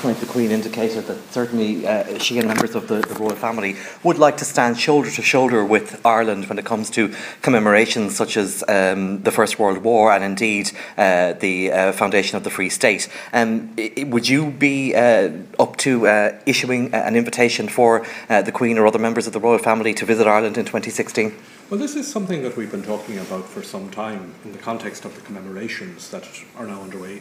Point, the Queen indicated that certainly uh, she and members of the, the, royal family would like to stand shoulder to shoulder with Ireland when it comes to commemorations such as um, the First World War and indeed uh, the uh, foundation of the Free State. Um, would you be uh, up to uh, issuing an invitation for uh, the Queen or other members of the royal family to visit Ireland in 2016? Well, this is something that we've been talking about for some time in the context of the commemorations that are now underway,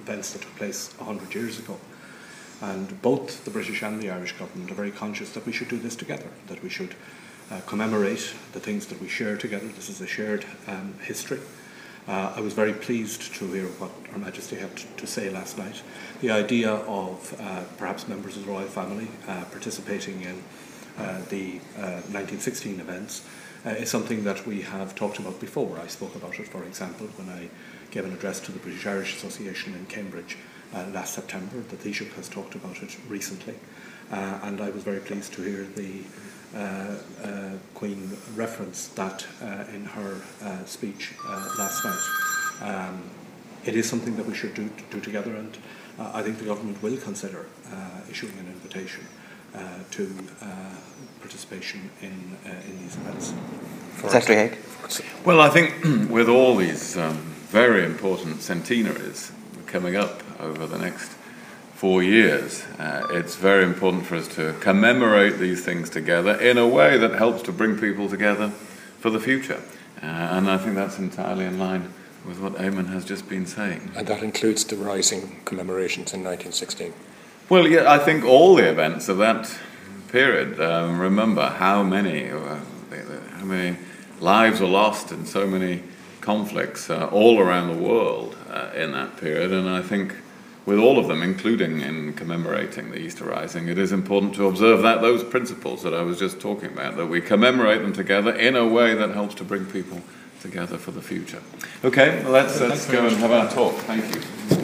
events that took place 100 years ago. And both the British and the Irish government are very conscious that we should do this together, that we should uh, commemorate the things that we share together. This is a shared um, history. Uh, I was very pleased to hear what Her Majesty had to say last night. The idea of uh, perhaps members of the royal family uh, participating in uh, the 1916 uh, events is something that we have talked about before. I spoke about it, for example, when I gave an address to the British Irish Association in Cambridge uh, last September. The Taoiseach has talked about it recently, uh, and I was very pleased to hear the uh, uh Queen reference that uh, in her uh, speech last night. Um, it is something that we should do, do together, and I think the government will consider issuing an invitation to participation in, in these events. Secretary Hague. Well, I think with all these um, very important centenaries coming up over the next four years. Uh, it's very important for us to commemorate these things together in a way that helps to bring people together for the future. Uh, and I think that's entirely in line with what Eamon has just been saying. And that includes the rising commemorations in 1916. Well, yeah, I think all the events of that period. Um, remember how many, uh, how many lives were lost and so many conflicts uh, all around the world uh, in that period, and I think with all of them, including in commemorating the Easter Rising, it is important to observe that those principles that I was just talking about, that we commemorate them together in a way that helps to bring people together for the future. Okay, let's, let's go and have our talk. Thank you.